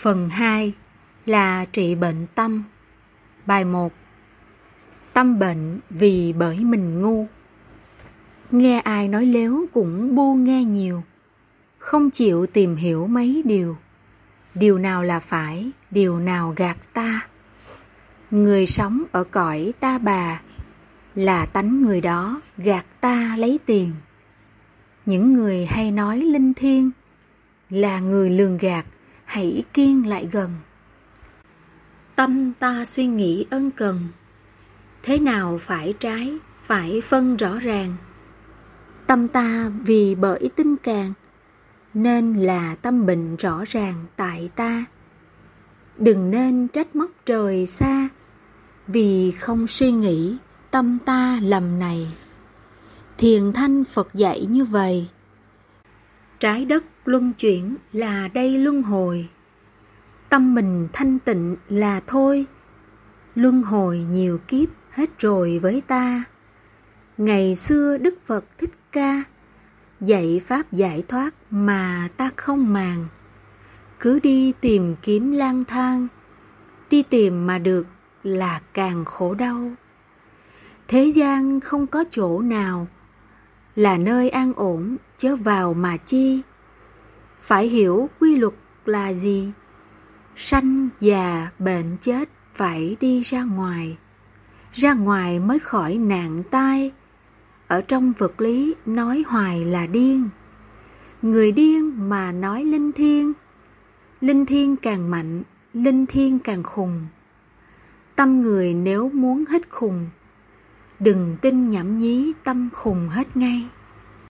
Phần 2 là trị bệnh tâm. Bài 1 Tâm bệnh vì bởi mình ngu. Nghe ai nói léo cũng bu nghe nhiều, không chịu tìm hiểu mấy điều. Điều nào là phải, điều nào gạt ta. Người sống ở cõi ta bà là tánh người đó gạt ta lấy tiền. Những người hay nói linh thiêng là người lường gạt hãy kiên lại gần. Tâm ta suy nghĩ ân cần, thế nào phải trái, phải phân rõ ràng. Tâm ta vì bởi tinh càng, nên là tâm bệnh rõ ràng tại ta. Đừng nên trách móc trời xa, vì không suy nghĩ tâm ta lầm này. Thiền thanh Phật dạy như vậy. Trái đất luân chuyển là đây luân hồi. Tâm mình thanh tịnh là thôi. Luân hồi nhiều kiếp hết rồi với ta. Ngày xưa Đức Phật Thích Ca dạy pháp giải thoát mà ta không màng. Cứ đi tìm kiếm lang thang, đi tìm mà được là càng khổ đau. Thế gian không có chỗ nào là nơi an ổn chớ vào mà chi. Phải hiểu quy luật là gì? Sanh, già, bệnh chết phải đi ra ngoài. Ra ngoài mới khỏi nạn tai. Ở trong vật lý nói hoài là điên. Người điên mà nói linh thiêng. Linh thiêng càng mạnh, linh thiêng càng khùng. Tâm người nếu muốn hết khùng, đừng tin nhảm nhí tâm khùng hết ngay.